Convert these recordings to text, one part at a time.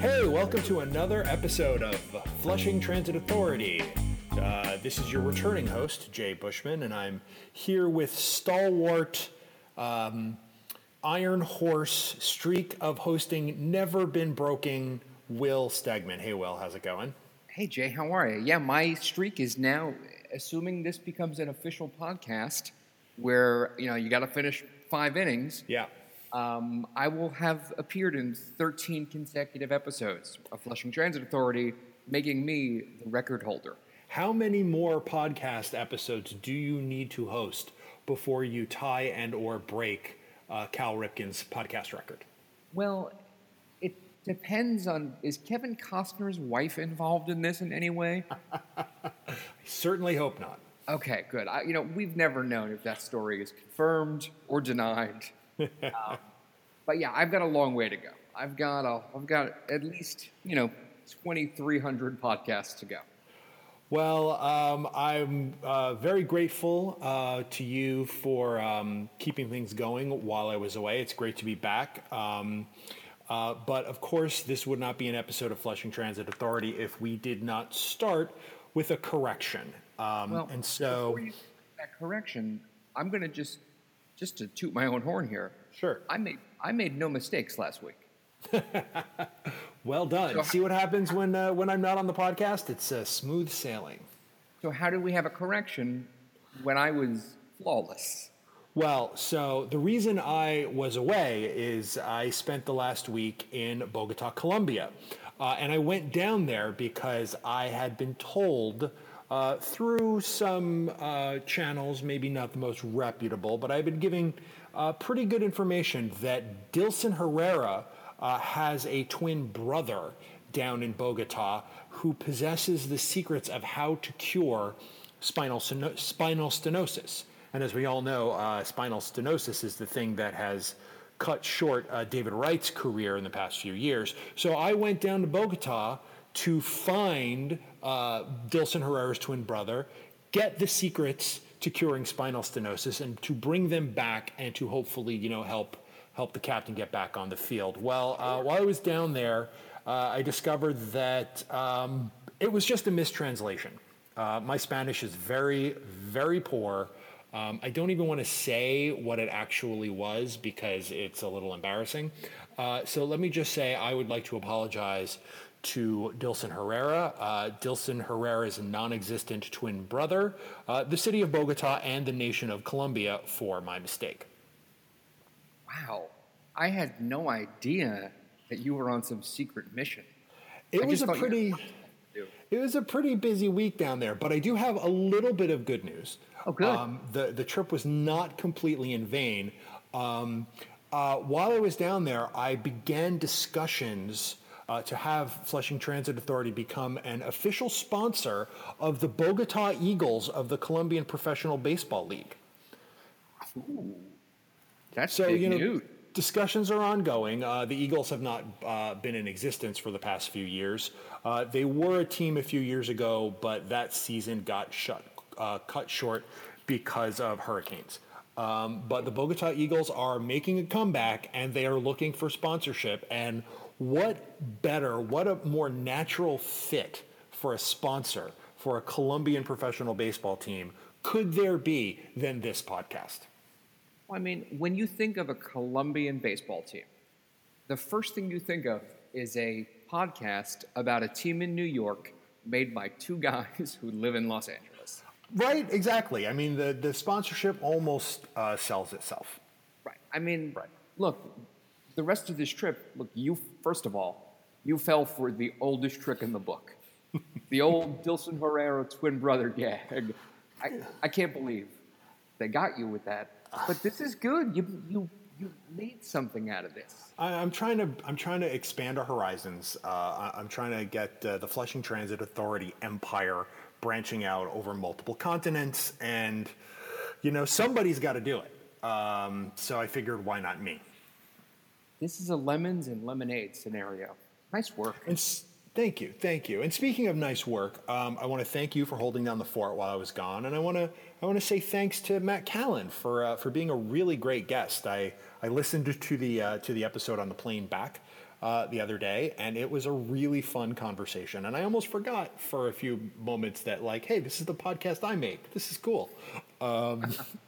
Hey, welcome to another episode of Flushing Transit Authority. Uh, this is your returning host, Jay Bushman, and I'm here with stalwart, um, iron horse streak of hosting, never been broken, Will Stegman. Hey, Will, how's it going? Hey Jay, how are you? Yeah, my streak is now, assuming this becomes an official podcast, where you know you got to finish five innings. Yeah. Um, I will have appeared in 13 consecutive episodes of Flushing Transit Authority, making me the record holder. How many more podcast episodes do you need to host before you tie and or break uh, Cal Ripken's podcast record? Well, it depends on is Kevin Costner's wife involved in this in any way? I certainly hope not. Okay, good. I, you know, we've never known if that story is confirmed or denied. Um, but yeah, I've got a long way to go. I've got a, I've got at least you know 2,300 podcasts to go. Well, um, I'm uh, very grateful uh, to you for um, keeping things going while I was away. It's great to be back. Um, uh, but of course, this would not be an episode of Flushing Transit Authority if we did not start with a correction. Um, Well, and so, before you that correction, I'm going to just just to toot my own horn here. sure. I made I made no mistakes last week. Well done. So- See what happens when uh, when I'm not on the podcast? It's uh, smooth sailing. So how did we have a correction when I was flawless? Well, so the reason I was away is I spent the last week in Bogota, Colombia. Uh, and I went down there because I had been told uh, through some uh, channels, maybe not the most reputable, but I've been giving uh, pretty good information that Dilson Herrera uh, has a twin brother down in Bogota who possesses the secrets of how to cure spinal, spinal stenosis. And as we all know, uh, spinal stenosis is the thing that has cut short uh, David Wright's career in the past few years. So I went down to Bogota to find uh, Dilson Herrera's twin brother, get the secrets to curing spinal stenosis, and to bring them back and to hopefully, you know, help help the captain get back on the field. Well, uh, while I was down there, uh, I discovered that um, it was just a mistranslation. Uh, my Spanish is very, very poor. Um, I don't even want to say what it actually was because it's a little embarrassing. Uh, so let me just say I would like to apologize to Dilson Herrera, uh, Dilson Herrera's non existent twin brother, uh, the city of Bogota, and the nation of Colombia for my mistake. Wow, I had no idea that you were on some secret mission. It I was a thought you had pretty. nothing to do. It was a pretty busy week down there, but I do have a little bit of good news. Oh, good. Um, the the trip was not completely in vain. Um, uh, while I was down there, I began discussions uh, to have Flushing Transit Authority become an official sponsor of the Bogota Eagles of the Colombian Professional Baseball League. That's So you know, news. discussions are ongoing. Uh, the Eagles have not uh, been in existence for the past few years. Uh, they were a team a few years ago, but that season got shut, uh, cut short because of hurricanes. Um, but the Bogota Eagles are making a comeback, and they are looking for sponsorship. And what better, what a more natural fit for a sponsor for a Colombian professional baseball team could there be than this podcast? Well, I mean, when you think of a Colombian baseball team, the first thing you think of is a podcast about a team in New York made by two guys who live in Los Angeles. Right, exactly. I mean, the, the sponsorship almost uh, sells itself. Right. I mean, Right. look, the rest of this trip, look, you, first of all, you fell for the oldest trick in the book. the old Dilson Herrera twin brother gag. I, I can't believe they got you with that. But this is good. You, you, you made something out of this. I, I'm trying to I'm trying to expand our horizons. Uh, I, I'm trying to get uh, the Flushing Transit Authority empire branching out over multiple continents, and you know somebody's got to do it. Um, so I figured, why not me? This is a lemons and lemonade scenario. Nice work. And thank you, thank you. And speaking of nice work, um, I want to thank you for holding down the fort while I was gone, and I want to I want to say thanks to Matt Callan for uh, for being a really great guest. I I listened to the uh, to the episode on the plane back. uh, the other day, and it was a really fun conversation. And I almost forgot for a few moments that, like, hey, this is the podcast I make. This is cool. Um,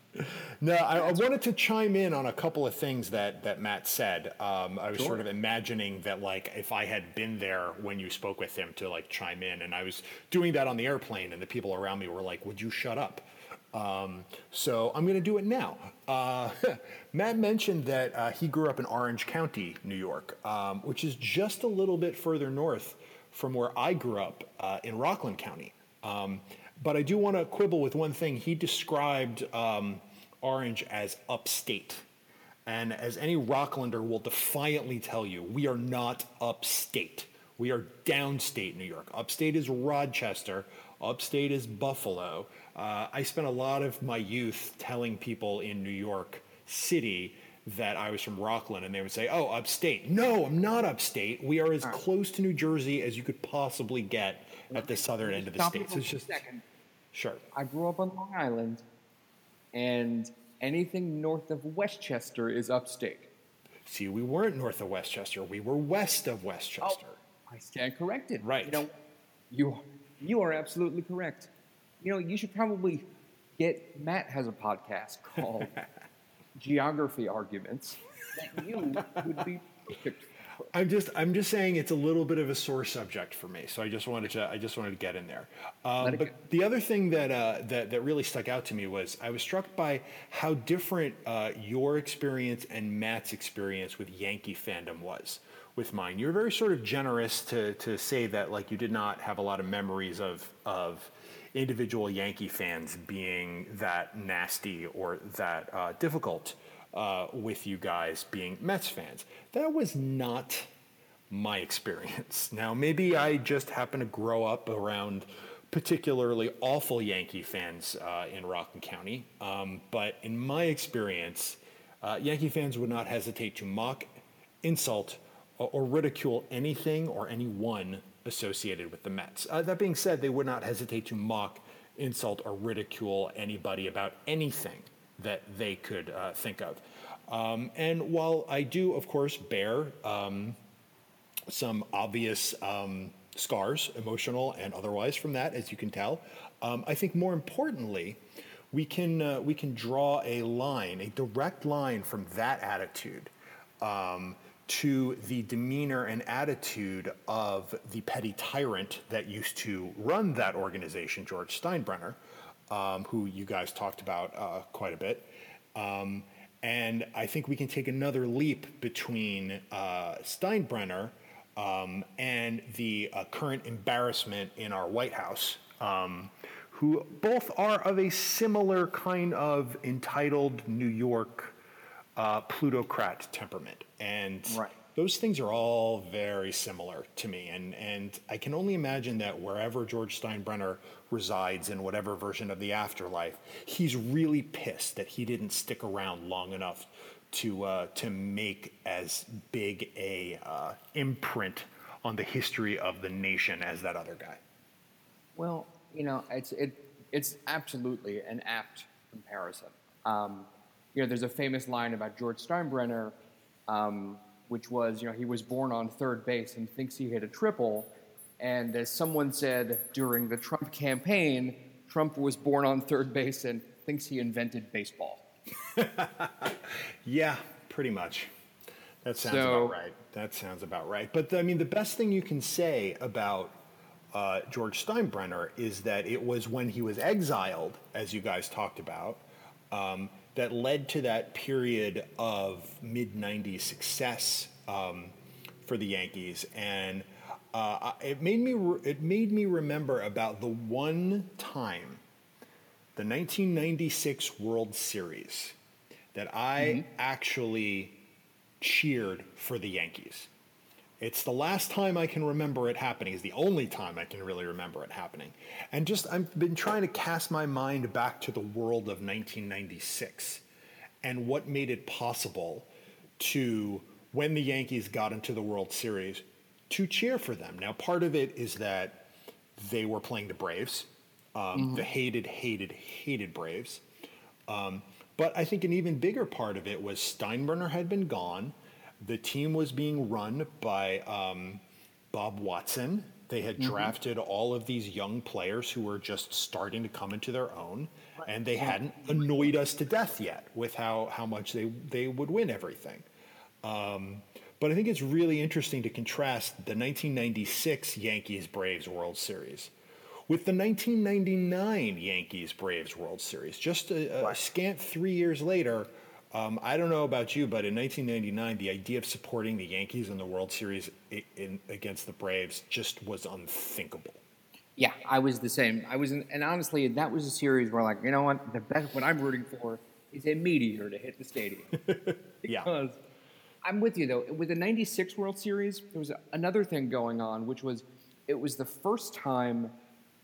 no, I, I, wanted to chime in on a couple of things that that Matt said. Um, I was sure. sort of imagining that, like, if I had been there when you spoke with him, to like chime in, and I was doing that on the airplane, and the people around me were like, "Would you shut up?" Um, so I'm going to do it now. Uh, Matt mentioned that uh, he grew up in Orange County, New York, um, which is just a little bit further north from where I grew up uh, in Rockland County. Um, but I do want to quibble with one thing. He described um, Orange as upstate. And as any Rocklander will defiantly tell you, we are not upstate. We are downstate New York. Upstate is Rochester. Upstate is Buffalo. Uh, I spent a lot of my youth telling people in New York City that I was from Rockland, and they would say, "Oh, upstate." No, I'm not upstate. We are as right. close to New Jersey as you could possibly get at the southern end of the state. So it's just second. Sure. I grew up on Long Island, and anything north of Westchester is upstate. See, we weren't north of Westchester. We were west of Westchester. Oh, I stand corrected. Right. You know, you you are absolutely correct. You know, you should probably get Matt has a podcast called Geography Arguments that you would be perfect I'm just I'm just saying it's a little bit of a sore subject for me, so I just wanted to I just wanted to get in there. Um, but go. the other thing that uh, that that really stuck out to me was I was struck by how different uh, your experience and Matt's experience with Yankee fandom was with mine. You're very sort of generous to to say that like you did not have a lot of memories of of individual Yankee fans being that nasty or that uh, difficult uh, with you guys being Mets fans. That was not my experience. Now, maybe I just happen to grow up around particularly awful Yankee fans uh, in Rockland County, um, but in my experience, uh, Yankee fans would not hesitate to mock, insult, or, or, ridicule anything or anyone associated with the Mets. Uh, that being said, they would not hesitate to mock, insult, or ridicule anybody about anything that they could uh, think of. Um, and while I do, of course, bear um, some obvious um, scars, emotional and otherwise, from that, as you can tell, um, I think more importantly, we can uh, we can draw a line, a direct line from that attitude um, to the demeanor and attitude of the petty tyrant that used to run that organization, George Steinbrenner, um, who you guys talked about uh, quite a bit. Um, and I think we can take another leap between uh, Steinbrenner um, and the uh, current embarrassment in our White House, um, who both are of a similar kind of entitled New York uh, plutocrat temperament. And right those things are all very similar to me. And, and I can only imagine that wherever George Steinbrenner resides in whatever version of the afterlife, he's really pissed that he didn't stick around long enough to, uh, to make as big a uh, imprint on the history of the nation as that other guy. Well, you know, it's, it, it's absolutely an apt comparison. Um, you know, there's a famous line about George Steinbrenner. Um, which was, you know, he was born on third base and thinks he hit a triple. And as someone said during the Trump campaign, Trump was born on third base and thinks he invented baseball. yeah, pretty much. That sounds so, about right. That sounds about right. But I mean, the best thing you can say about uh, George Steinbrenner is that it was when he was exiled, as you guys talked about, um, that led to that period of mid 90s success um, for the Yankees. And uh, it made me re- it made me remember about the one time, the 1996 World Series, that I mm-hmm. actually cheered for the Yankees. It's the last time I can remember it happening. It's the only time I can really remember it happening. And just, I've been trying to cast my mind back to the world of 1996 and what made it possible to, when the Yankees got into the World Series, to cheer for them. Now, part of it is that they were playing the Braves, um, mm-hmm. the hated, hated, hated Braves. Um, but I think an even bigger part of it was Steinbrenner had been gone. The team was being run by um, Bob Watson. They had drafted all of these young players who were just starting to come into their own, and they hadn't annoyed us to death yet with how, how much they, they would win everything. Um, but I think it's really interesting to contrast the 1996 Yankees Braves World Series with the 1999 Yankees Braves World Series. Just a, a scant three years later, um, I don't know about you, but in 1999, the idea of supporting the Yankees in the World Series in, in, against the Braves just was unthinkable. Yeah, I was the same. I was, in, and honestly, that was a series where, like, you know what, the best what I'm rooting for is a meteor to hit the stadium. Yeah. because I'm with you though. With the '96 World Series, there was another thing going on, which was it was the first time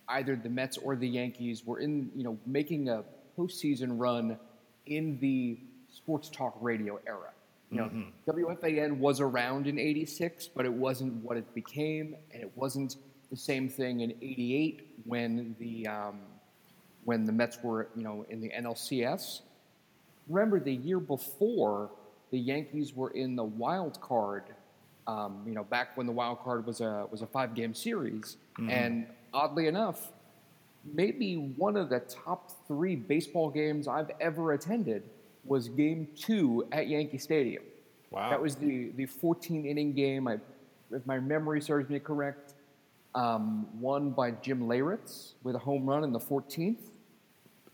either the Mets or the Yankees were in, you know, making a postseason run in the sports talk radio era. You know, WFAN was around in '86, but it wasn't what it became, and it wasn't the same thing in '88 when the um, when the Mets were, you know, in the NLCS. Remember, the year before, the Yankees were in the wild card. Um, you know, back when the wild card was a was a five game series, and oddly enough, maybe one of the top three baseball games I've ever attended was Game Two at Yankee Stadium. Wow. That was the the 14 inning game. I, if my memory serves me correct, um, won by Jim Leyritz with a home run in the 14th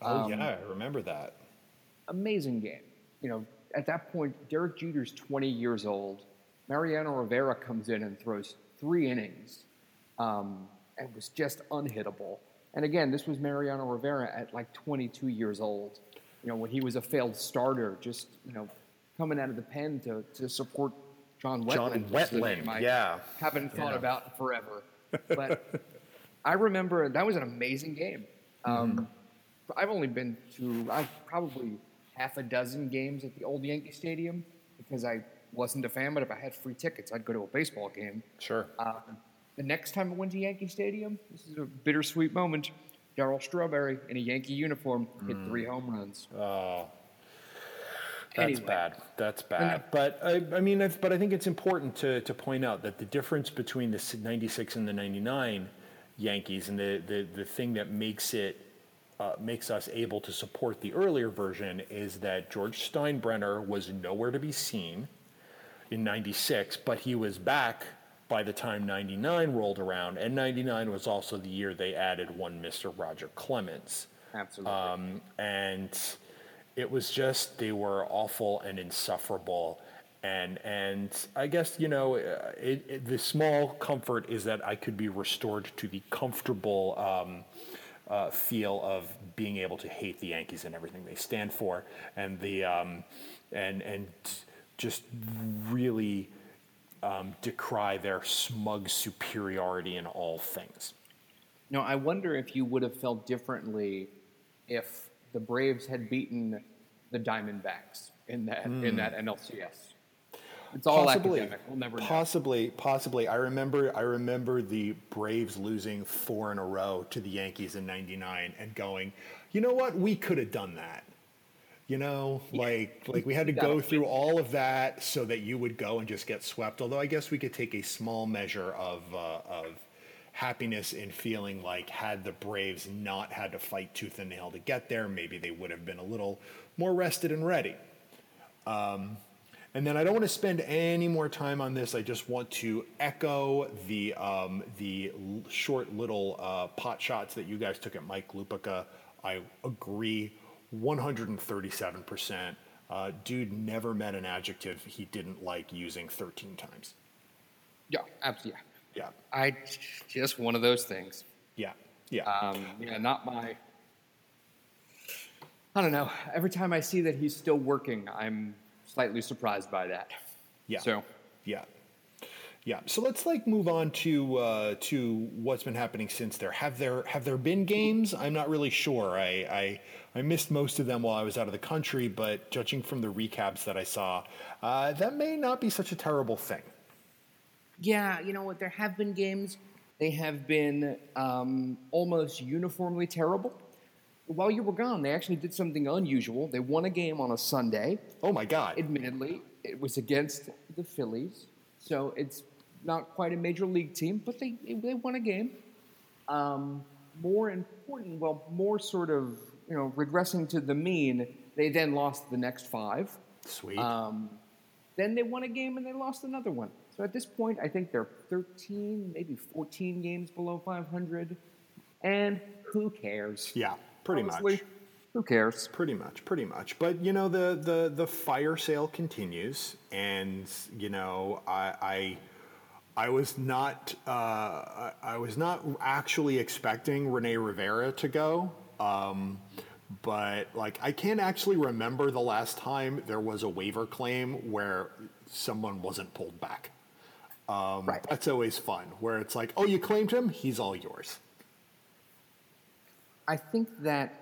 Oh, Um, yeah, I remember that. amazing game. You know, at that point, Derek Jeter's 20 years old. Mariano Rivera comes in and throws three innings um, and was just unhittable. And again, this was Mariano Rivera at like 22 years old. You know, when he was a failed starter, just, you know, coming out of the pen to, to support John Wetteland. John which is a Wetland, I yeah. Haven't thought Yeah. about forever. But I remember that was an amazing game. Um, I've only been to I've probably half a dozen games at the old Yankee Stadium because I wasn't a fan, but if I had free tickets, I'd go to a baseball game. Sure. Um, the next time I went to Yankee Stadium, this is a bittersweet moment. Darryl Strawberry in a Yankee uniform hit three home runs. Oh, that's Anyway. bad. That's bad. But I, I mean, I've, but I think it's important to, to point out that the difference between the 96 and the 99 Yankees and the, the, the thing that makes it uh, makes us able to support the earlier version is that George Steinbrenner was nowhere to be seen in 96, but he was back by the time 99 rolled around, and 99 was also the year they added one Mr. Roger Clemens. Absolutely. Um, and it was just they were awful and insufferable. And and I guess you know uh, it, it, the small comfort is that I could be restored to the comfortable um, uh, feel of being able to hate the Yankees and everything they stand for, and the um, and and just really um, decry their smug superiority in all things. No, I wonder if you would have felt differently if the Braves had beaten the Diamondbacks in that in that NLCS. It's all academic. We'll never know. Possibly, possibly. I remember. I remember the Braves losing four in a row to the Yankees in '99 and going, you know what? We could have done that. You know, like like we had to go through all of that so that you would go and just get swept. Although I guess we could take a small measure of uh, of happiness in feeling like had the Braves not had to fight tooth and nail to get there, maybe they would have been a little more rested and ready. And then I don't want to spend any more time on this. I just want to echo the um, the short little uh, pot shots that you guys took at Mike Lupica. I agree, 137%. Uh, dude never met an adjective he didn't like using 13 times. Yeah, absolutely. Yeah, I just one of those things. yeah, yeah. Um, yeah, not my. I don't know. Every time I see that he's still working, I'm slightly surprised by that. Yeah. So, Yeah. Yeah. So let's like move on to uh, to what's been happening since there. Have there have there been games? I'm not really sure. I, I I missed most of them while I was out of the country, but judging from the recaps that I saw, uh, that may not be such a terrible thing. yeah, you know what? There have been games. They have been um, almost uniformly terrible. While you were gone, they actually did something unusual. They won a game on a Sunday. Oh my God. Admittedly, it was against the Phillies, so it's not quite a major league team, but they they won a game. Um, more important, well, more sort of you know regressing to the mean. They then lost the next five. Sweet. Um, then they won a game and they lost another one. So at this point, I think they're 13, maybe 14 games below 500. And who cares? yeah, pretty Honestly, much. Who cares? Pretty much, pretty much. But you know, the the the fire sale continues, and you know, I I, I was not uh, I, was not actually expecting Rene Rivera to go. Um, but like, I can't actually remember the last time there was a waiver claim where someone wasn't pulled back. Um, Right. That's always fun. Where it's like, oh, you claimed him, he's all yours. I think that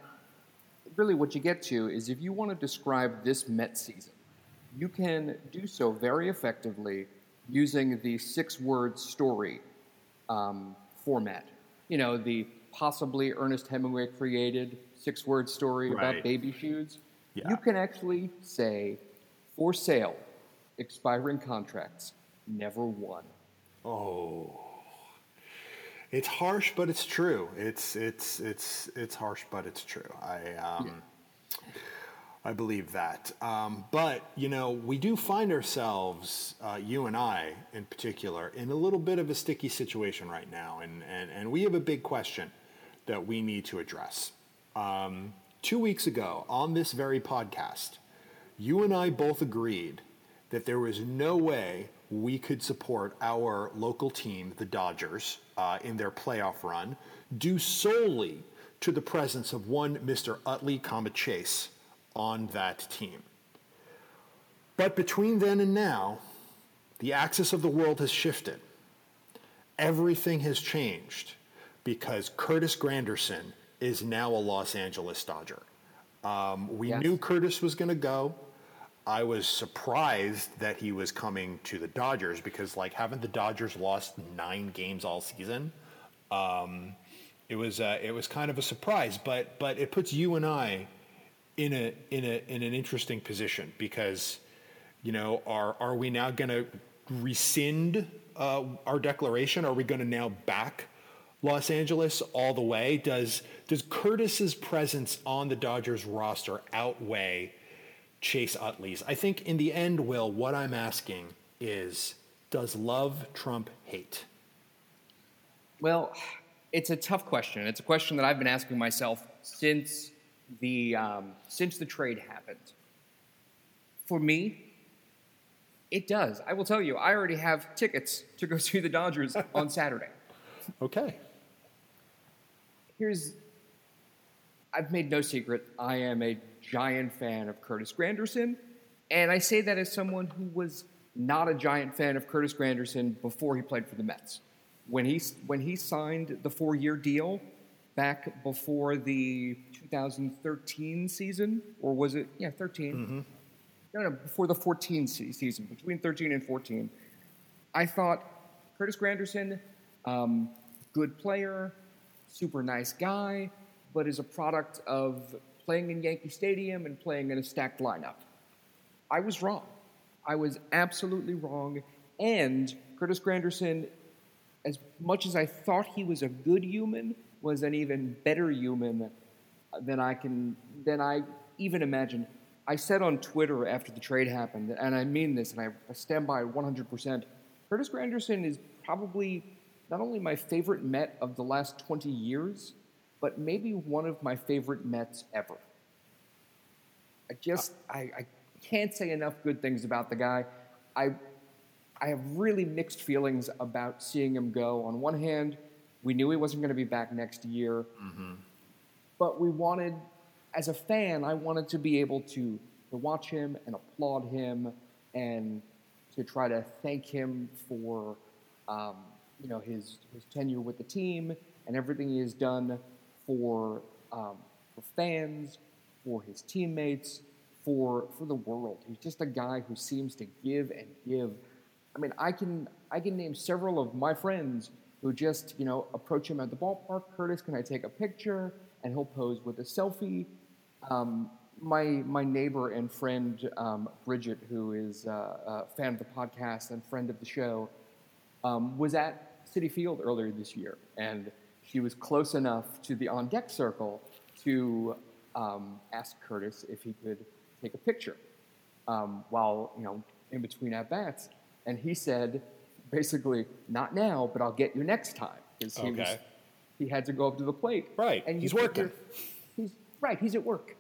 really what you get to is if you want to describe this Met season, you can do so very effectively using the six word story um, format. You know, the possibly Ernest Hemingway created six word story Right. about baby shoes. Yeah. You can actually say, for sale, expiring contracts, never won. Oh, it's harsh, but it's true. It's it's it's it's harsh, but it's true. I um, I believe that. Um, but you know, we do find ourselves, uh, you and I in particular, in a little bit of a sticky situation right now, and and and we have a big question that we need to address. Um, two weeks ago, on this very podcast, you and I both agreed that there was no way we could support our local team, the Dodgers, uh, in their playoff run, due solely to the presence of one Mr. Utley, comma Chase, on that team. But between then and now, the axis of the world has shifted. Everything has changed because Curtis Granderson is now a Los Angeles Dodger. Um, we Yes. knew Curtis was going to go. I was surprised that he was coming to the Dodgers because, like, haven't the Dodgers lost nine games all season? Um, it was uh, it was kind of a surprise, but but it puts you and I in a in a in an interesting position because you know are are we now going to rescind uh, our declaration? Are we going to now back Los Angeles all the way? Does does Curtis's presence on the Dodgers roster outweigh Chase Utley's? I think in the end, Will, what I'm asking is, does love trump hate? Well, it's a tough question. It's a question that I've been asking myself since the um, since the trade happened. For me, it does. I will tell you, I already have tickets to go see the Dodgers on Saturday. Okay. Here's I've made no secret, I am a giant fan of Curtis Granderson, and I say that as someone who was not a giant fan of Curtis Granderson before he played for the Mets. When he when he signed the four-year deal back before the 2013 season, or was it? Yeah, 13. No, no, before the 14 season, between 13 and 14. I thought Curtis Granderson, um, good player, super nice guy, but is a product of playing in Yankee Stadium and playing in a stacked lineup. I was wrong. I was absolutely wrong. And Curtis Granderson, as much as I thought he was a good human, was an even better human than I can than I even imagined. I said on Twitter after the trade happened, and I mean this, and I I stand by 100%. Curtis Granderson is probably not only my favorite Met of the last 20 years, but maybe one of my favorite Mets ever. I just uh, I, I can't say enough good things about the guy. I I have really mixed feelings about seeing him go. On one hand, we knew he wasn't going to be back next year, but we wanted, as a fan, I wanted to be able to to watch him and applaud him and to try to thank him for um, you know his his tenure with the team and everything he has done for um, for fans, for his teammates, for for the world. He's just a guy who seems to give and give. I mean, I can I can name several of my friends who just you know approach him at the ballpark. Curtis, can I take a picture? And he'll pose with a selfie. Um, my my neighbor and friend um, Bridget, who is uh, a fan of the podcast and friend of the show, um, was at Citi Field earlier this year, and she was close enough to the on deck circle to um, ask Curtis if he could take a picture um, while you know in between at bats, and he said basically not now, but I'll get you next time because he was Okay. he had to go up to the plate. Right, and he's working. He's right. He's at work.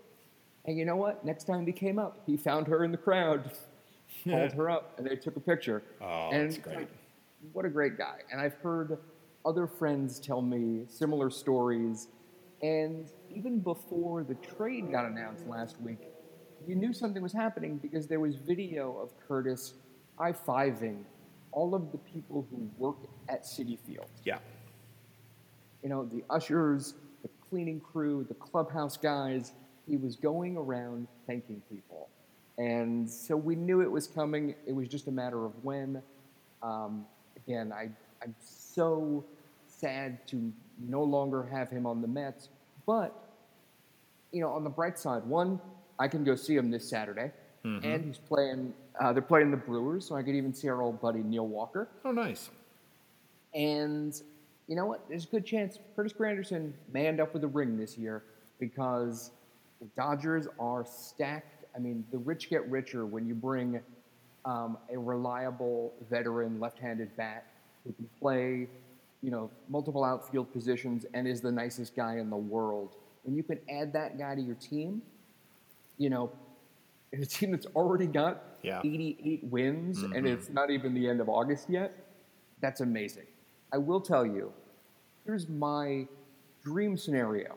And you know what? Next time he came up, he found her in the crowd, called her up, and they took a picture. Oh, and that's great. like, what a great guy. And I've heard other friends tell me similar stories. And even before the trade got announced last week, you knew something was happening because there was video of Curtis high fiving all of the people who work at Citi Field Yeah. you know, the ushers, the cleaning crew, the clubhouse guys. He was going around thanking people. And so we knew it was coming. It was just a matter of when. Um, again, I, I'm so sad to no longer have him on the Mets. But, you know, on the bright side, one, I can go see him this Saturday. And he's playing, uh, they're playing the Brewers, so I could even see our old buddy Neil Walker. Oh, nice. And you know what? There's a good chance Curtis Granderson may end up with a ring this year because the Dodgers are stacked. I mean, the rich get richer when you bring um, a reliable veteran left-handed bat who can play, you know, multiple outfield positions and is the nicest guy in the world. When you can add that guy to your team, you know, in a team that's already got Yeah. 88 wins and mm-hmm. it's not even the end of August yet, that's amazing. I will tell you, here's my dream scenario.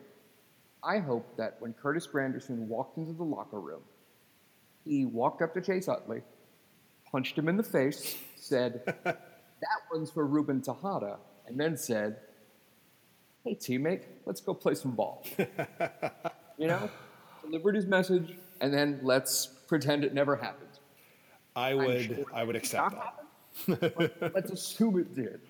I hope that when Curtis Granderson walked into the locker room, he walked up to Chase Utley, punched him in the face, said, That one's for Ruben Tejada, and then said, Hey, teammate, let's go play some ball. you know, delivered his message, and then let's pretend it never happened. I would sure I would accept that. not let's assume it did.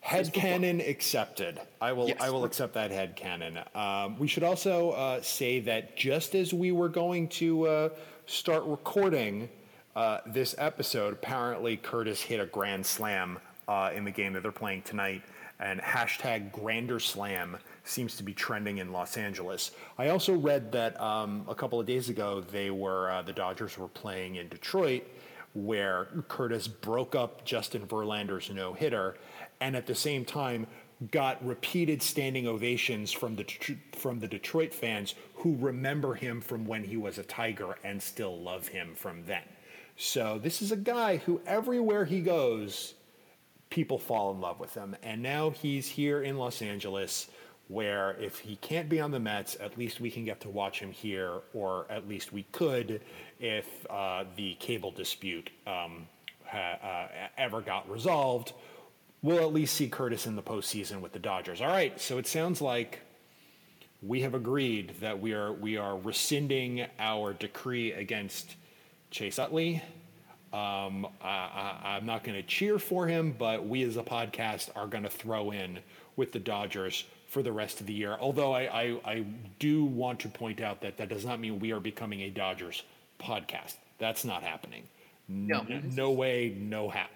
Head canon accepted. I will. Yes. I will accept that head canon. Um, we should also uh, say that just as we were going to uh, start recording uh, this episode, apparently Curtis hit a grand slam uh, in the game that they're playing tonight, and hashtag Grander Slam seems to be trending in Los Angeles. I also read that um, a couple of days ago they were uh, the Dodgers were playing in Detroit where Curtis broke up Justin Verlander's no hitter, and at the same time got repeated standing ovations from the from the Detroit fans who remember him from when he was a Tiger and still love him from then. So this is a guy who everywhere he goes, people fall in love with him, and now he's here in Los Angeles. Where if he can't be on the Mets, at least we can get to watch him here, or at least we could if uh, the cable dispute um, ha- uh, ever got resolved. We'll at least see Curtis in the postseason with the Dodgers. All right, so it sounds like we have agreed that we are we are rescinding our decree against Chase Utley. Um, I, I'm not going to cheer for him, but we as a podcast are going to throw in with the Dodgers for the rest of the year. Although I, I, I do want to point out that that does not mean we are becoming a Dodgers podcast. That's not happening. No, N- this no way, no how.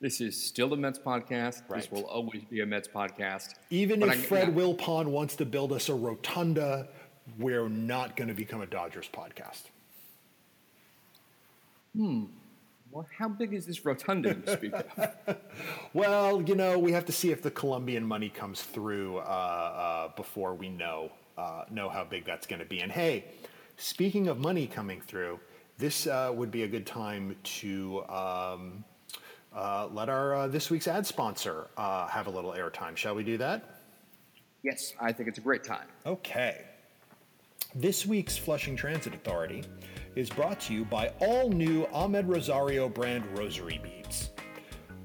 This is still a Mets podcast. Right. This will always be a Mets podcast. Even But if I- Fred yeah. Wilpon wants to build us a rotunda, we're not going to become a Dodgers podcast. Hmm. Well, how big is this rotunda you speak of? Well, you know, we have to see if the Colombian money comes through uh, uh, before we know uh, know how big that's going to be. And hey, speaking of money coming through, this uh, would be a good time to um, uh, let our uh, this week's ad sponsor uh, have a little airtime. Shall we do that? yes, I think it's a great time. Okay. This week's Flushing Transit Authority is brought to you by all new Amed Rosario brand rosary beads.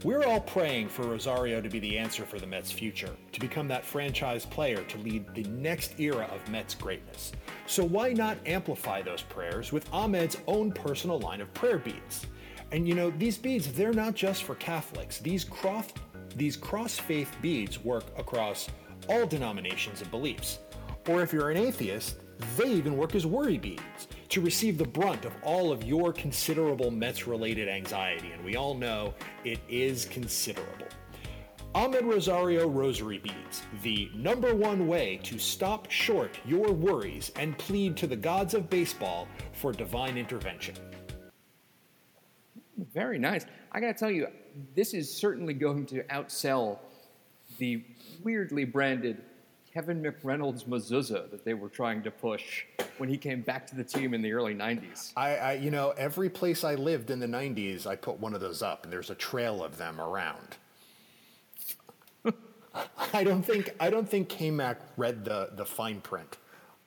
We're all praying for Rosario to be the answer for the Mets' future, to become that franchise player to lead the next era of Mets greatness. So why not amplify those prayers with Amed's own personal line of prayer beads? And you know, these beads, they're not just for Catholics. These cross, these cross-faith beads work across all denominations and beliefs. Or if you're an atheist, They even work as worry beads to receive the brunt of all of your considerable Mets related anxiety, and we all know it is considerable. Amed Rosario Rosary Beads, the number one way to stop short your worries and plead to the gods of baseball for divine intervention. Very nice. I gotta tell you, this is certainly going to outsell the weirdly branded Kevin McReynolds Mezuzah that they were trying to push when he came back to the team in the early 90s. I, I, you know, every place I lived in the 90s, I put one of those up, and there's a trail of them around. I don't think I don't think KMAC read the the fine print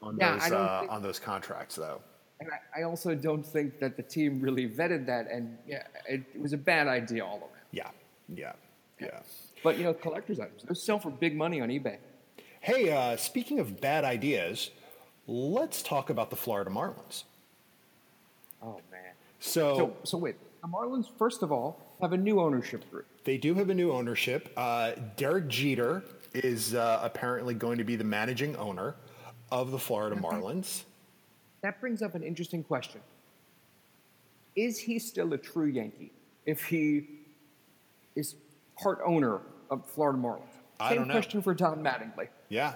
on Yeah, those uh, think- on those contracts, though. And I, I also don't think that the team really vetted that, and yeah, it, it was a bad idea all around. Yeah, yeah, yeah. But you know, collector's items, those sell for big money on eBay. Hey, uh, speaking of bad ideas, let's talk about the Florida Marlins. Oh man. So, So, so wait, the Marlins, first of all, have a new ownership group. they do have a new ownership. Uh, Derek Jeter is uh, apparently going to be the managing owner of the Florida Marlins. That brings up an interesting question. Is he still a true Yankee if he is part owner of Florida Marlins? I Same don't know. question for Don Mattingly. Yeah.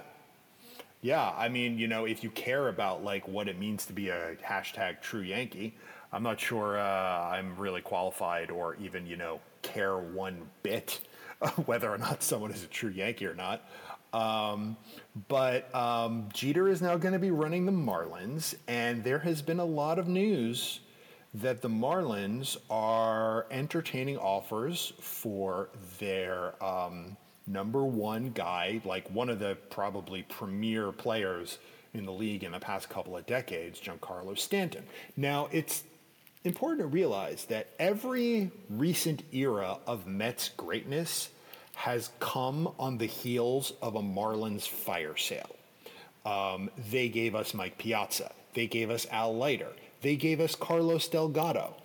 Yeah, I mean, you know, if you care about like what it means to be a hashtag true Yankee, I'm not sure uh, I'm really qualified or even, you know, care one bit whether or not someone is a true Yankee or not. Um, but um, Jeter is now going to be running the Marlins, and there has been a lot of news that the Marlins are entertaining offers for their um, number one guy, like one of the probably premier players in the league in the past couple of decades, Giancarlo Stanton. Now, it's important to realize that every recent era of Mets greatness has come on the heels of a Marlins fire sale. Um, they gave us Mike Piazza. They gave us Al Leiter. They gave us Carlos Delgado.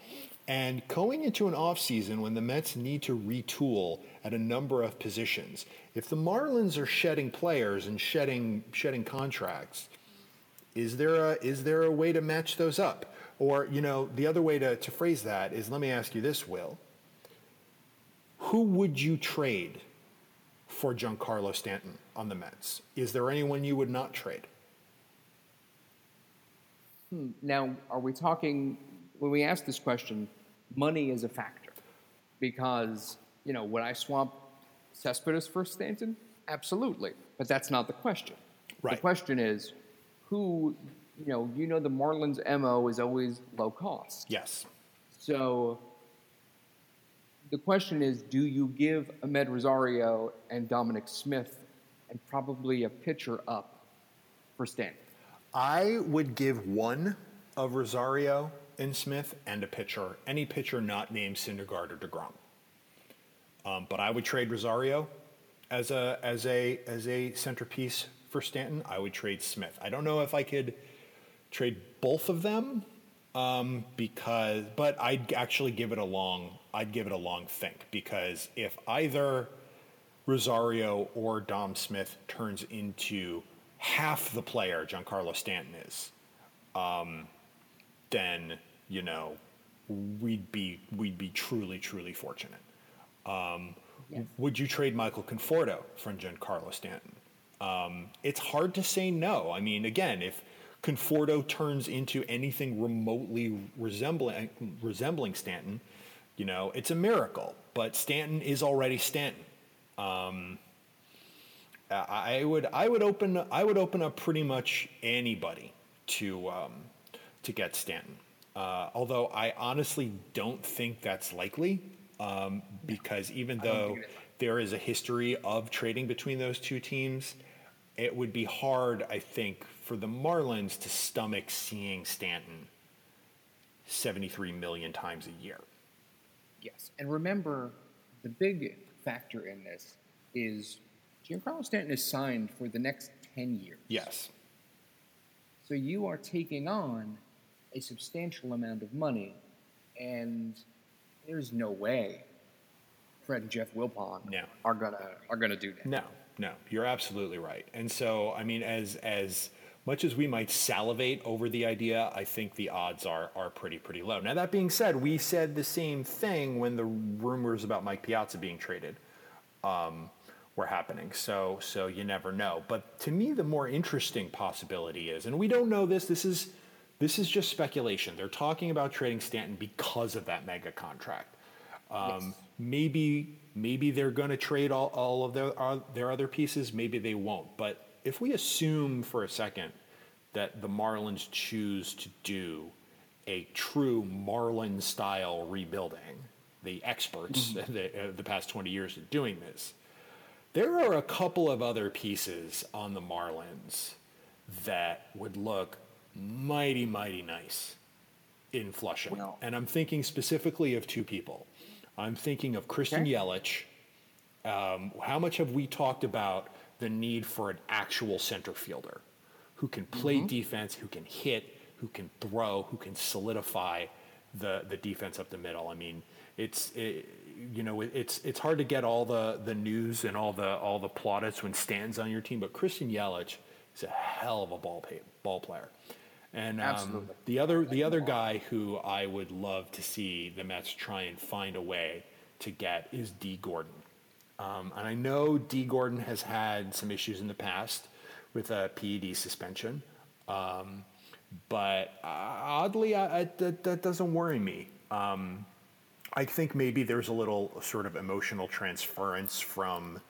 And going into an offseason when the Mets need to retool at a number of positions, if the Marlins are shedding players and shedding shedding contracts, is there a is there a way to match those up? Or, you know, the other way to, to phrase that is let me ask you this, Will. Who would you trade for Giancarlo Stanton on the Mets? Is there anyone you would not trade? Hmm. Now, are we talking, when we ask this question, money is a factor? Because, you know, would I swap Cespedes for Stanton? Absolutely. But that's not the question. The question is, who, you know, you know the Marlins' MO is always low cost. Yes. So the question is, do you give Amed Rosario and Dominic Smith and probably a pitcher up for Stanton? I would give one of Rosario and Smith and a pitcher, any pitcher not named Syndergaard or DeGrom. Um, but I would trade Rosario as a as a as a centerpiece for Stanton. I would trade Smith. I don't know if I could trade both of them um, because, but I'd actually give it a long. I'd give it a long think because if either Rosario or Dom Smith turns into half the player Giancarlo Stanton is, um, then you know we'd be we'd be truly truly fortunate. Um, Would you trade Michael Conforto for Giancarlo Stanton? Um, it's hard to say no. I mean, again, if Conforto turns into anything remotely resembling resembling Stanton, you know, it's a miracle. But Stanton is already Stanton. Um, I I would I would open I would open up pretty much anybody to um, to get Stanton. Uh, although I honestly don't think that's likely um, because even though think it is. there is a history of trading between those two teams, it would be hard I think for the Marlins to stomach seeing Stanton 73 million times a year. Yes. And remember, the big factor in this is Giancarlo Stanton is signed for the next 10 years. Yes. So you are taking on a substantial amount of money, and there's no way Fred and Jeff Wilpon No. are gonna are gonna do that. No, no, you're absolutely right. And so, I mean, as as much as we might salivate over the idea, I think the odds are are pretty pretty low. Now that being said, we said the same thing when the rumors about Mike Piazza being traded um, were happening. So so you never know. But to me, the more interesting possibility is, and we don't know this. This is this is just speculation. They're talking about trading Stanton because of that mega contract. Um, yes. Maybe maybe they're going to trade all, all of their uh, their other pieces. Maybe they won't. But if we assume for a second that the Marlins choose to do a true Marlin style rebuilding, the experts mm-hmm. the, uh, the past 20 years of doing this, there are a couple of other pieces on the Marlins that would look mighty, mighty nice in Flushing. Well, and I'm thinking specifically of two people. I'm thinking of Christian okay. Yelich. Um, how much have we talked about the need for an actual center fielder who can play mm-hmm. defense, who can hit, who can throw, who can solidify the the defense up the middle. I mean, it's it, you know it's it's hard to get all the the news and all the all the plaudits when Stan's on your team, but Christian Yelich is a hell of a ball pay, ball player. And um, the other the other guy who I would love to see the Mets try and find a way to get is Dee Gordon. Um, and I know Dee Gordon has had some issues in the past with a PED suspension, um, but uh, oddly, I, I, that, that, doesn't worry me. Um, I think maybe there's a little sort of emotional transference from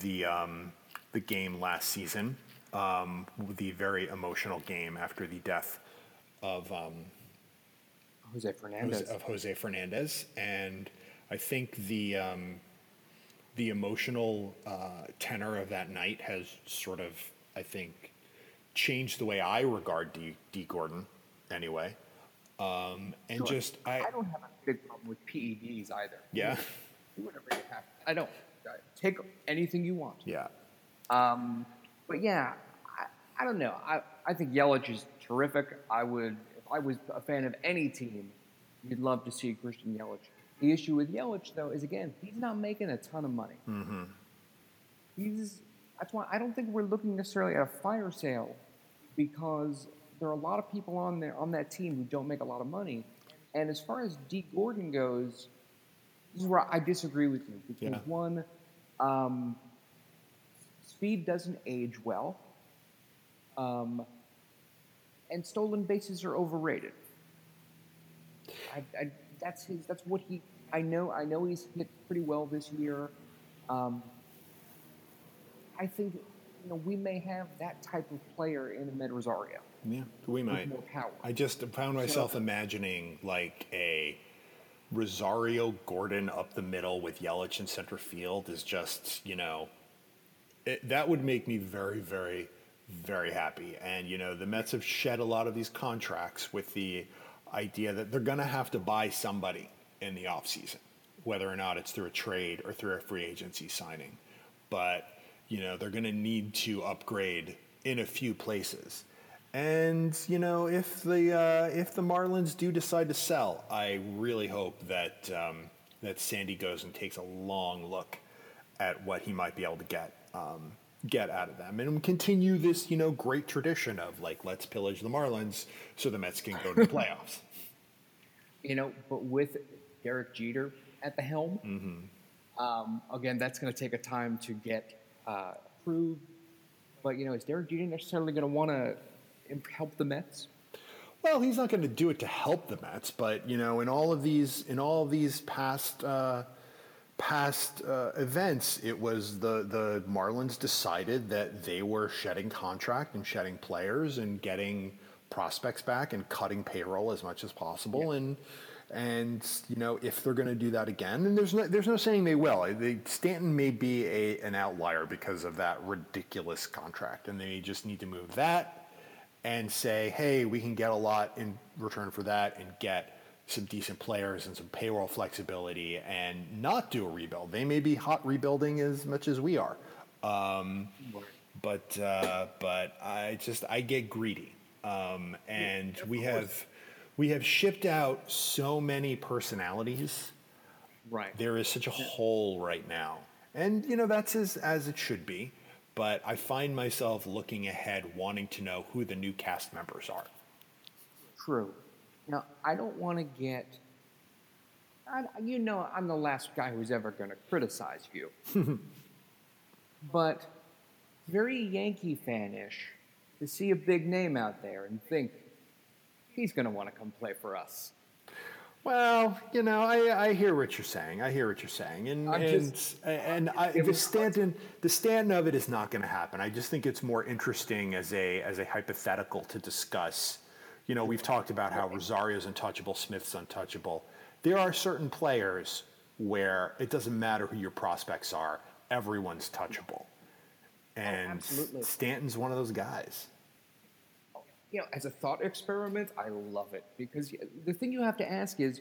the um, the game last season, um, the very emotional game after the death of um, Jose Fernandez of Jose Fernandez, and I think the the emotional uh, tenor of that night has sort of, I think, changed the way I regard D, Dee Gordon, anyway. Um, and sure. just I, I don't have a big problem with PEDs either. Yeah. Do whatever you have. I don't. Take anything you want. Yeah. Um, but yeah, I, I don't know. I, I think Yelich is terrific. I would, if I was a fan of any team, you'd love to see Christian Yelich the issue with Yelich, though, is again, he's not making a ton of money. Mm-hmm. He's that's why I don't think we're looking necessarily at a fire sale because there are a lot of people on there on that team who don't make a lot of money. And as far as Dee Gordon goes, this is where I disagree with you because yeah. one, um, speed doesn't age well, um, and stolen bases are overrated. I, I, that's his. That's what he I know I know he's hit pretty well this year. Um, I think you know we may have that type of player in Amed Rosario. Yeah, we might. I just found myself so, imagining like a Rosario Gordon up the middle with Yelich in center field is just you know it, that would make me very very very happy. And you know the Mets have shed a lot of these contracts with the idea that they're going to have to buy somebody in the offseason, whether or not it's through a trade or through a free agency signing. But, you know, they're going to need to upgrade in a few places. And you know, if the uh, if the Marlins do decide to sell, I really hope that um, that Sandy goes and takes a long look at what he might be able to get um, get out of them, and continue this you know great tradition of like let's pillage the Marlins so the Mets can go to the playoffs. You know, but with Derek Jeter at the helm. Mm-hmm. Um, again, that's going to take a time to get uh, approved. But you know, is Derek Jeter necessarily going to want to help the Mets? Well, he's not going to do it to help the Mets, but you know, in all of these, in all of these past uh, past uh, events, it was the the Marlins decided that they were shedding contract and shedding players and getting prospects back and cutting payroll as much as possible, yeah. and and you know, if they're going to do that again, and there's no, there's no saying they will. They, Stanton may be a, an outlier because of that ridiculous contract, and they just need to move that and say, hey, we can get a lot in return for that, and get some decent players and some payroll flexibility, and not do a rebuild. They may be hot rebuilding as much as we are, um, but uh, but I just I get greedy, um, and yeah, we have we have shipped out so many personalities. Right. There is such a hole right now. And, you know, that's as, as it should be. but I find myself looking ahead, wanting to know who the new cast members are. True. Now, I don't want to get. I, you know, I'm the last guy who's ever going to criticize you. but very Yankee fanish to see a big name out there and think he's going to want to come play for us. Well, you know, I, I hear what you're saying. I hear what you're saying, and and just, and I, the Stanton the Stanton of it is not going to happen. I just think it's more interesting as a as a hypothetical to discuss. You know, we've talked about how Rosario's untouchable, Smith's untouchable. There are certain players where it doesn't matter who your prospects are; everyone's touchable, and oh, Stanton's one of those guys you know, as a thought experiment, I love it because the thing you have to ask is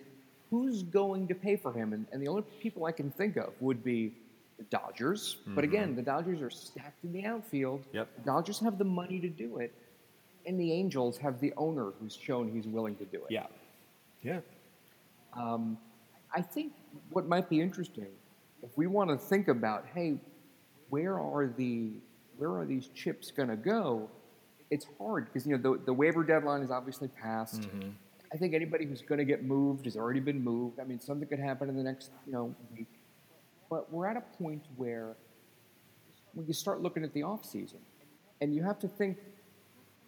who's going to pay for him? And, and the only people I can think of would be the Dodgers. Mm-hmm. But again, the Dodgers are stacked in the outfield. Yep. The Dodgers have the money to do it. And the Angels have the owner who's shown he's willing to do it. Yeah. Yeah. Um, I think what might be interesting, if we want to think about, hey, where are the where are these chips going to go? it's hard because you know the, the waiver deadline is obviously passed. Mm-hmm. I think anybody who's going to get moved has already been moved. I mean, something could happen in the next you know week, but we're at a point where when you start looking at the off season, and you have to think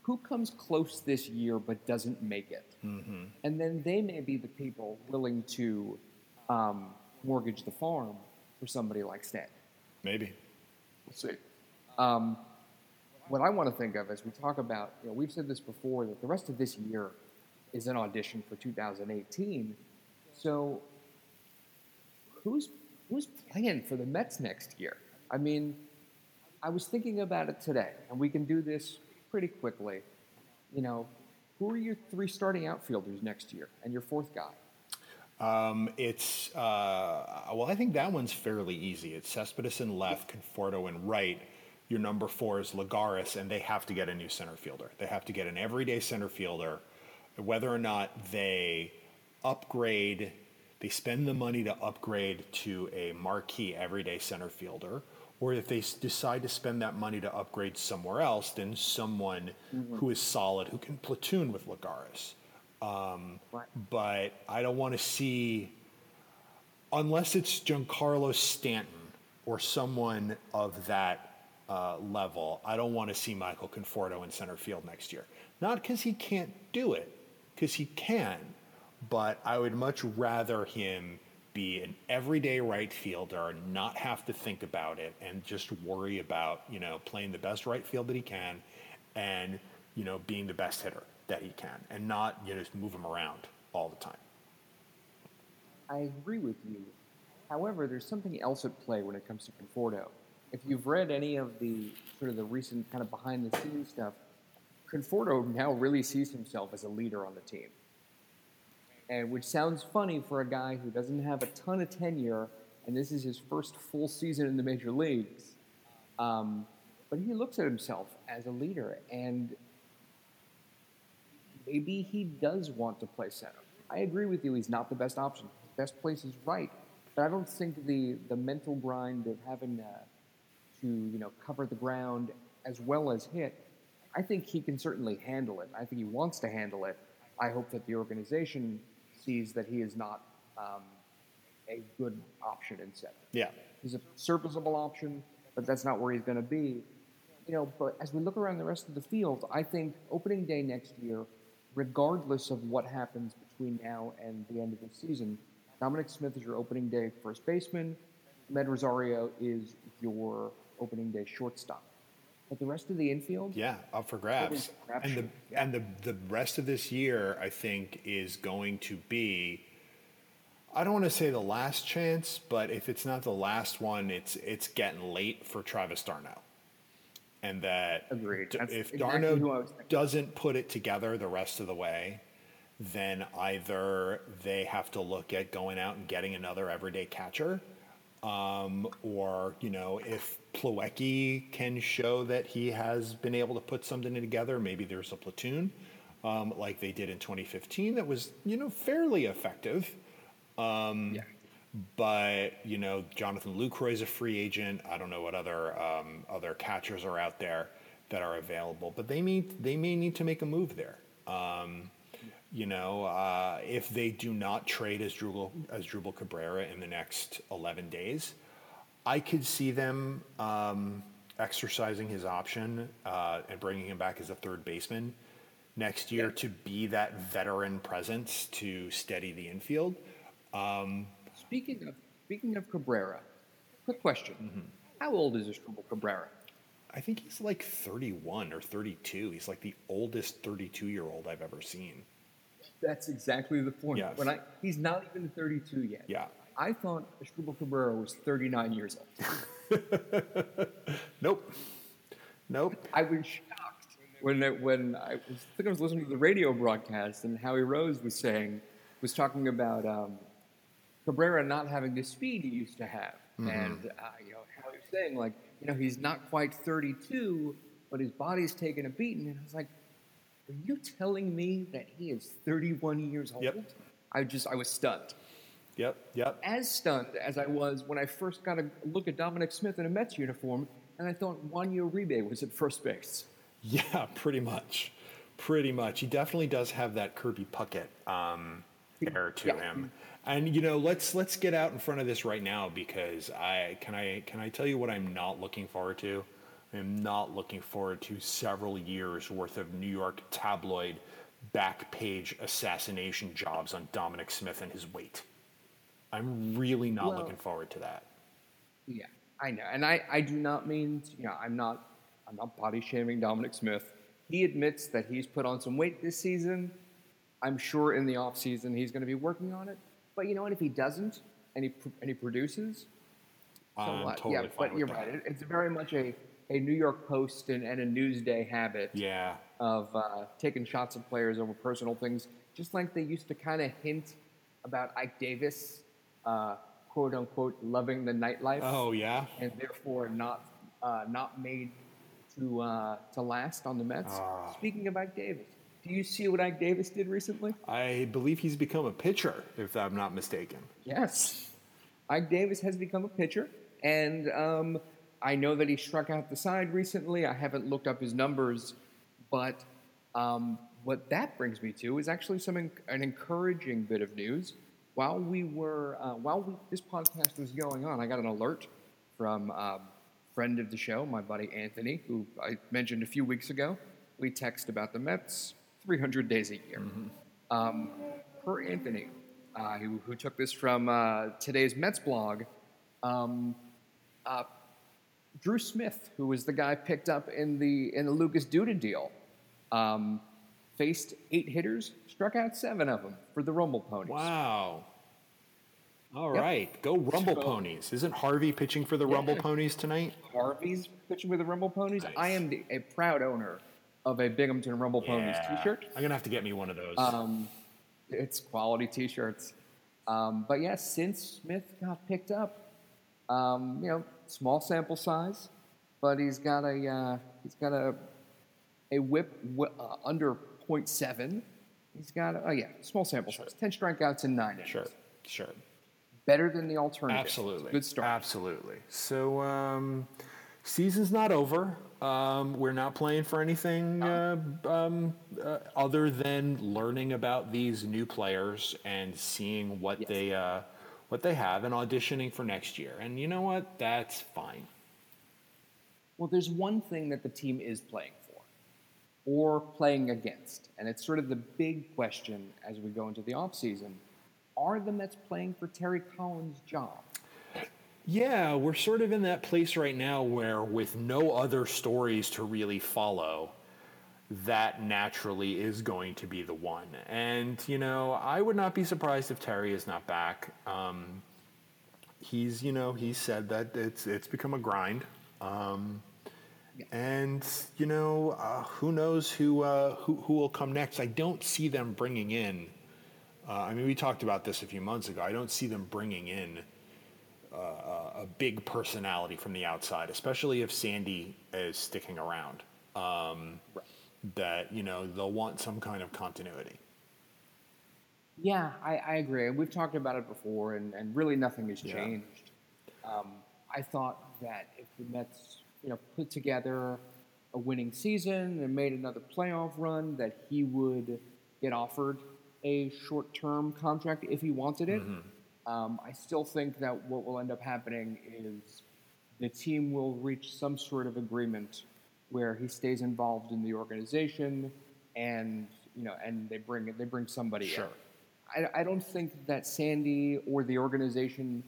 who comes close this year but doesn't make it, mm-hmm. and then they may be the people willing to um, mortgage the farm for somebody like Stan. Maybe. We'll see. Um, what I want to think of as we talk about, you know, we've said this before that the rest of this year is an audition for 2018. So who's who's playing for the Mets next year? I mean, I was thinking about it today, and we can do this pretty quickly. You know, who are your three starting outfielders next year, and your fourth guy? Um, it's uh, well, I think that one's fairly easy. It's Cespedes in left, Conforto in right your number four is Lagares, and they have to get a new center fielder. They have to get an everyday center fielder. Whether or not they upgrade, they spend the money to upgrade to a marquee everyday center fielder, or if they decide to spend that money to upgrade somewhere else, then someone mm-hmm. who is solid, who can platoon with Lagares. Um, right. But I don't want to see, unless it's Giancarlo Stanton or someone of that uh, level, I don't want to see Michael Conforto in center field next year. Not because he can't do it, because he can, but I would much rather him be an everyday right fielder, and not have to think about it, and just worry about you know playing the best right field that he can, and you know being the best hitter that he can, and not you know just move him around all the time. I agree with you. However, there's something else at play when it comes to Conforto if you've read any of the sort of the recent kind of behind the scenes stuff, Conforto now really sees himself as a leader on the team. And which sounds funny for a guy who doesn't have a ton of tenure, and this is his first full season in the major leagues. Um, but he looks at himself as a leader, and maybe he does want to play center. I agree with you; he's not the best option. Best place is right, but I don't think the the mental grind of having. Uh, to you know cover the ground as well as hit, I think he can certainly handle it. I think he wants to handle it. I hope that the organization sees that he is not um, a good option in center. Yeah, he's a serviceable option, but that's not where he's going to be. You know, but as we look around the rest of the field, I think opening day next year, regardless of what happens between now and the end of the season, Dominic Smith is your opening day first baseman. Med Rosario is your opening day shortstop. But the rest of the infield, yeah, up for grabs. And the yeah. and the the rest of this year, I think, is going to be. I don't want to say the last chance, but if it's not the last one, it's it's getting late for Travis d'Arnaud, And that Agreed. D- if exactly d'Arnaud doesn't put it together the rest of the way, then either they have to look at going out and getting another everyday catcher, um, or you know if Plawecki can show that he has been able to put something together, maybe there's a platoon um, like they did in 2015 that was you know fairly effective. Um, yeah. but you know, Jonathan Lucroy is a free agent. I don't know what other um, other catchers are out there that are available, but they may they may need to make a move there. Um, you know, uh, if they do not trade Asdrubal as Drupal Cabrera in the next eleven days, I could see them um, exercising his option uh, and bringing him back as a third baseman next year to be that veteran presence to steady the infield. Um, Speaking of speaking of Cabrera, quick question: Mm-hmm. How old is Asdrubal Cabrera? I think he's like 31 or 32. He's like the oldest 32 year old I've ever seen. That's exactly the point. Yes. When I he's not even 32 yet. Yeah. I thought Asdrubal Cabrera was 39 years old. Nope. Nope. I was shocked when it, when I, was, I think I was listening to the radio broadcast and Howie Rose was saying was talking about um, Cabrera not having the speed he used to have, Mm-hmm. and uh, you know Howie was saying like you know he's not quite 32, but his body's taken a beating, and I was like, are you telling me that he is 31 years old? Yep. I just I was stunned. Yep. Yep. As stunned as I was when I first got a look at Dominic Smith in a Mets uniform, and I thought Juanyo Uribe was at first base. Yeah, pretty much. Pretty much. He definitely does have that Kirby Puckett um, air to Yeah. him. And you know, let's let's get out in front of this right now because I can I can I tell you what I'm not looking forward to? I'm not looking forward to several years worth of New York tabloid back page assassination jobs on Dominic Smith and his weight. I'm really not Well- looking forward to that. Yeah, I know, and I, I do not mean you know I'm not I'm not body shaming Dominic Smith. He admits that he's put on some weight this season. I'm sure in the off season he's going to be working on it. But you know what? If he doesn't and he and he produces, so I'm what? totally yeah, but you're that. right. It, it's very much a, a New York Post and, and a Newsday habit Yeah. of uh, taking shots at players over personal things, just like they used to kind of hint about Ike Davis, uh, quote unquote, loving the nightlife Oh yeah. and therefore not uh, not made to uh, to last on the Mets. Ah. Speaking of Ike Davis, do you see what Ike Davis did recently? I believe he's become a pitcher, if I'm not mistaken. Yes, Ike Davis has become a pitcher, and um, I know that he struck out the side recently. I haven't looked up his numbers, but um, what that brings me to is actually some en- an encouraging bit of news. While we were uh, while we, this podcast was going on, I got an alert from um, friend of the show, my buddy Anthony, who I mentioned a few weeks ago. We text about the Mets 300 days a year. Um, per Anthony, uh, who, who took this from uh, today's Mets blog, um, uh, Drew Smith, who was the guy picked up in the in the Lucas Duda deal, um, faced eight hitters, struck out seven of them for the Rumble Ponies. Wow. All Yep. right, go Rumble So- Ponies. Isn't Harvey pitching for the Rumble Ponies tonight? Harvey's pitching for the Rumble Ponies. Nice. I am the, a proud owner of a Binghamton Rumble Ponies Yeah. T-shirt. I'm gonna have to get me one of those. Um, it's quality T-shirts. Um, but yeah, since Smith got picked up, um, you know, small sample size, but he's got a uh, he's got a a whip uh, under 0.7. He's got a, oh yeah, small sample size, ten strikeouts in nine innings. sure, sure. Better than the alternative. Absolutely. Good start. Absolutely. So, um, season's not over. Um, we're not playing for anything uh, um, uh, other than learning about these new players and seeing what Yes. they uh, what they have and auditioning for next year. And you know what? That's fine. Well, there's one thing that the team is playing for or playing against, and it's sort of the big question as we go into the offseason. Are the Mets playing for Terry Collins' job? Yeah, we're sort of in that place right now where, with no other stories to really follow, that naturally is going to be the one. And, you know, I would not be surprised if Terry is not back. Um, he's, you know, he said that it's, it's become a grind. Um, and, you know, uh, who knows who, uh, who, who will come next. I don't see them bringing in, uh, I mean, we talked about this a few months ago. I don't see them bringing in a big personality from the outside, especially if Sandy is sticking around. Um, That you know they'll want some kind of continuity. Yeah, I, I agree. We've talked about it before, and, and really nothing has Yeah. changed. Um, I thought that if the Mets, you know, put together a winning season and made another playoff run, that he would get offered a short-term contract if he wanted it. Um, I still think that what will end up happening is the team will reach some sort of agreement where he stays involved in the organization, and you know, and they bring they bring somebody Sure. in. I, I don't think that Sandy or the organization.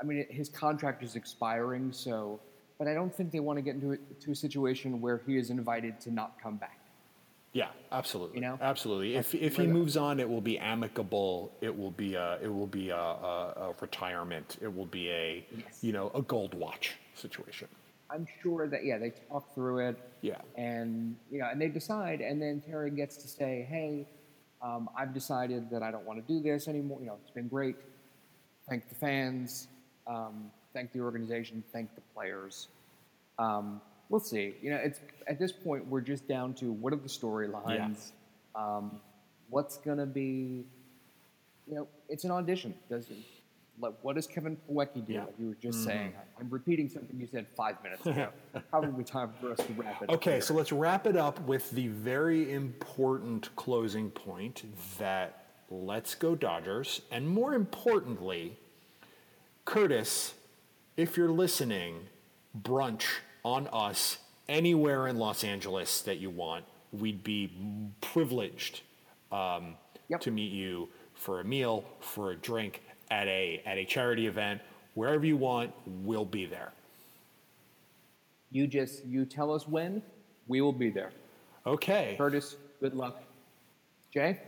I mean, his contract is expiring, so. But I don't think they want to get into a, to a situation where he is invited to not come back. Yeah, absolutely. You know? absolutely. If if he uh, moves on, it will be amicable. It will be a it will be a, a, a retirement. It will be a Yes. you know a gold watch situation. I'm sure that yeah, they talk through it. Yeah. And you know, and they decide, and then Terry gets to say, "Hey, um, I've decided that I don't want to do this anymore. You know, it's been great. Thank the fans. Um, thank the organization. Thank the players. Um, we'll see. You know, it's at this point we're just down to what are the storylines. Um, what's gonna be? You know, it's an audition. Does it? Like, what does Kevin Plawecki do? Yeah. Like you were just saying. I'm repeating something you said five minutes ago. Probably time for us to wrap it up. Okay, here. so let's wrap it up with the very important closing point that let's go Dodgers, and more importantly, Curtis, if you're listening, brunch on us anywhere in Los Angeles that you want. We'd be privileged um, Yep. to meet you for a meal, for a drink, at a at a charity event, wherever you want. We'll be there. You just you tell us when, we will be there. Okay. Curtis, good luck. Jay,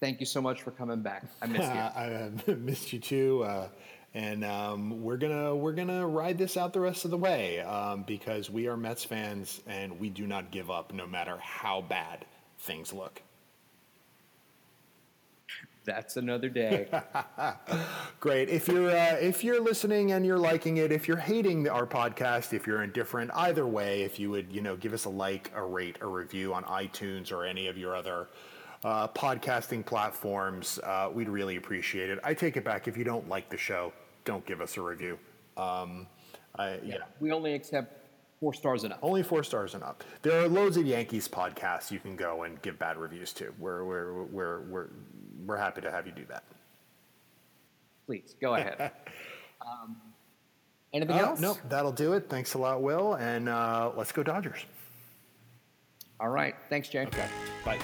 thank you so much for coming back. I miss you. I missed you too, uh, and um, we're gonna we're gonna ride this out the rest of the way um, because we are Mets fans and we do not give up no matter how bad things look. That's another day. Great. If you're uh, if you're listening and you're liking it, if you're hating our podcast, if you're indifferent, either way, if you would you know give us a like, a rate, a review on iTunes or any of your other uh, podcasting platforms, uh, we'd really appreciate it. I take it back. If you don't like the show, don't give us a review. Um, I, yeah. we only accept four stars and up. Only four stars and up. There are loads of Yankees podcasts you can go and give bad reviews to. We're we're we're we're we're happy to have you do that. Please go ahead. um, anything Uh, else? Nope, that'll do it. Thanks a lot, Will, and uh, let's go Dodgers. All right. Thanks, Jay. Okay, bye.